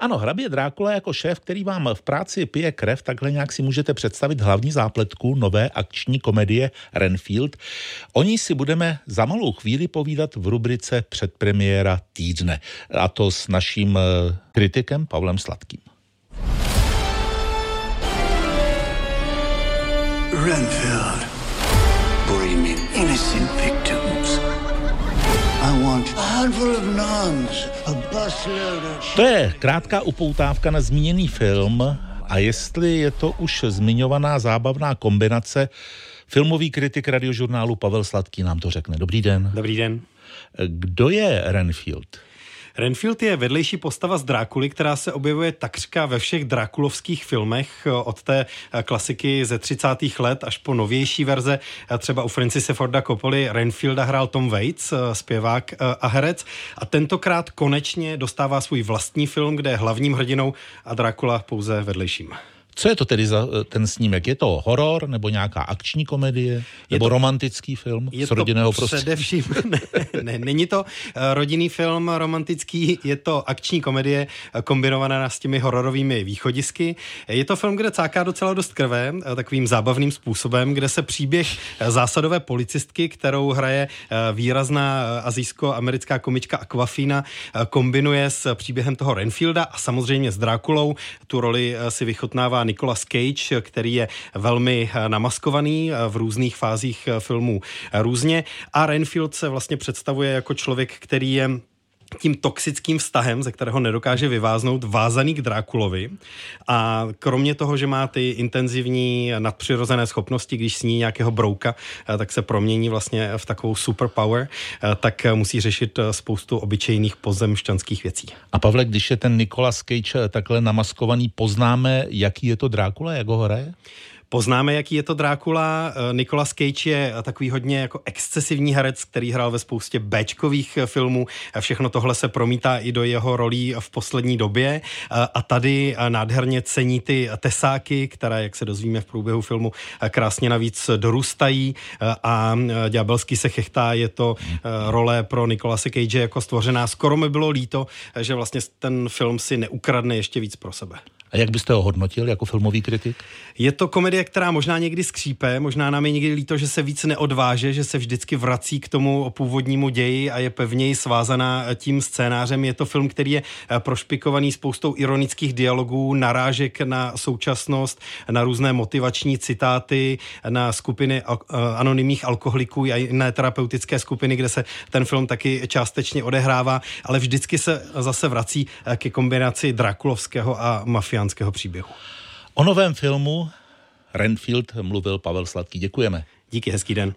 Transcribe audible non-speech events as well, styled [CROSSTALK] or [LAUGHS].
Ano, hrabě Drákula jako šéf, který vám v práci pije krev, takhle nějak si můžete představit hlavní zápletku nové akční komedie Renfield. O ní si budeme za malou chvíli povídat v rubrice předpremiéra týdne. A to s naším eh, kritikem Pavlem Sladkým. Renfield. Bring me innocent To je krátká upoutávka na zmíněný film a jestli je to už zmiňovaná zábavná kombinace, filmový kritik radiožurnálu Pavel Sladký nám to řekne. Dobrý den. Dobrý den. Kdo je Renfield? Renfield je vedlejší postava z Drákuly, která se objevuje takřka ve všech Drákulovských filmech od té klasiky ze 30. let až po novější verze. Třeba u Francise Forda Coppoli Renfielda hrál Tom Waits, zpěvák a herec. A tentokrát konečně dostává svůj vlastní film, kde je hlavním hrdinou a Drákula pouze vedlejším. Co je to tedy za eh, ten snímek? Je to horor nebo nějaká akční komedie? Je nebo to, romantický film je z rodinného to prostředí? Především, [LAUGHS] ne, ne, není to eh, rodinný film romantický, je to akční komedie eh, kombinovaná s těmi hororovými východisky. Je to film, kde cáká docela dost krve, takovým zábavným způsobem, kde se příběh zásadové policistky, kterou hraje výrazná azijsko-americká komička Aquafina, kombinuje s příběhem toho Renfielda a samozřejmě s Drákulou. Tu roli si vychutnává Nicolas Cage, který je velmi eh, namaskovaný eh, v různých fázích eh, filmů různě. A Renfield se vlastně představuje jako člověk, který je tím toxickým vztahem, ze kterého nedokáže vyváznout, vázaný k Drákulovi. A kromě toho, že má ty intenzivní nadpřirozené schopnosti, když sní nějakého brouka, tak se promění vlastně v takovou superpower, tak musí řešit spoustu obyčejných pozemšťanských věcí. A Pavle, když je ten Nicolas Cage takhle namaskovaný, poznáme, jaký je to Drákula, jak ho hraje? Poznáme, jaký je to Drákula. Eh, Nicolas Cage je takový hodně jako excesivní herec, který hrál ve spoustě Bčkových eh, filmů. Všechno tohle se promítá i do jeho rolí v poslední době. Eh, a tady nádherně cení ty tesáky, které, jak se dozvíme v průběhu filmu, krásně navíc dorůstají a ďábelsky se chechtá. Je to role pro Nicolase Cage jako stvořená. Skoro mi bylo líto, že vlastně ten film si neukradne ještě víc pro sebe. A jak byste ho hodnotil jako filmový kritik? Je to komedie, která možná někdy skřípe, možná nám je někdy líto, že se víc neodváže, že se vždycky vrací k tomu původnímu ději a je pevněji svázaná tím scénářem. Je to film, který je eh, prošpikovaný spoustou ironických dialogů, narážek na současnost, na různé motivační citáty, na skupiny eh, anonymních alkoholiků a jiné terapeutické skupiny, kde se ten film taky částečně odehrává, ale vždycky se zase vrací eh, ke kombinaci Drakulovského a mafiánského mafiánského příběhu. O novém filmu Renfield mluvil Pavel Sladký. Děkujeme. Díky, hezký den.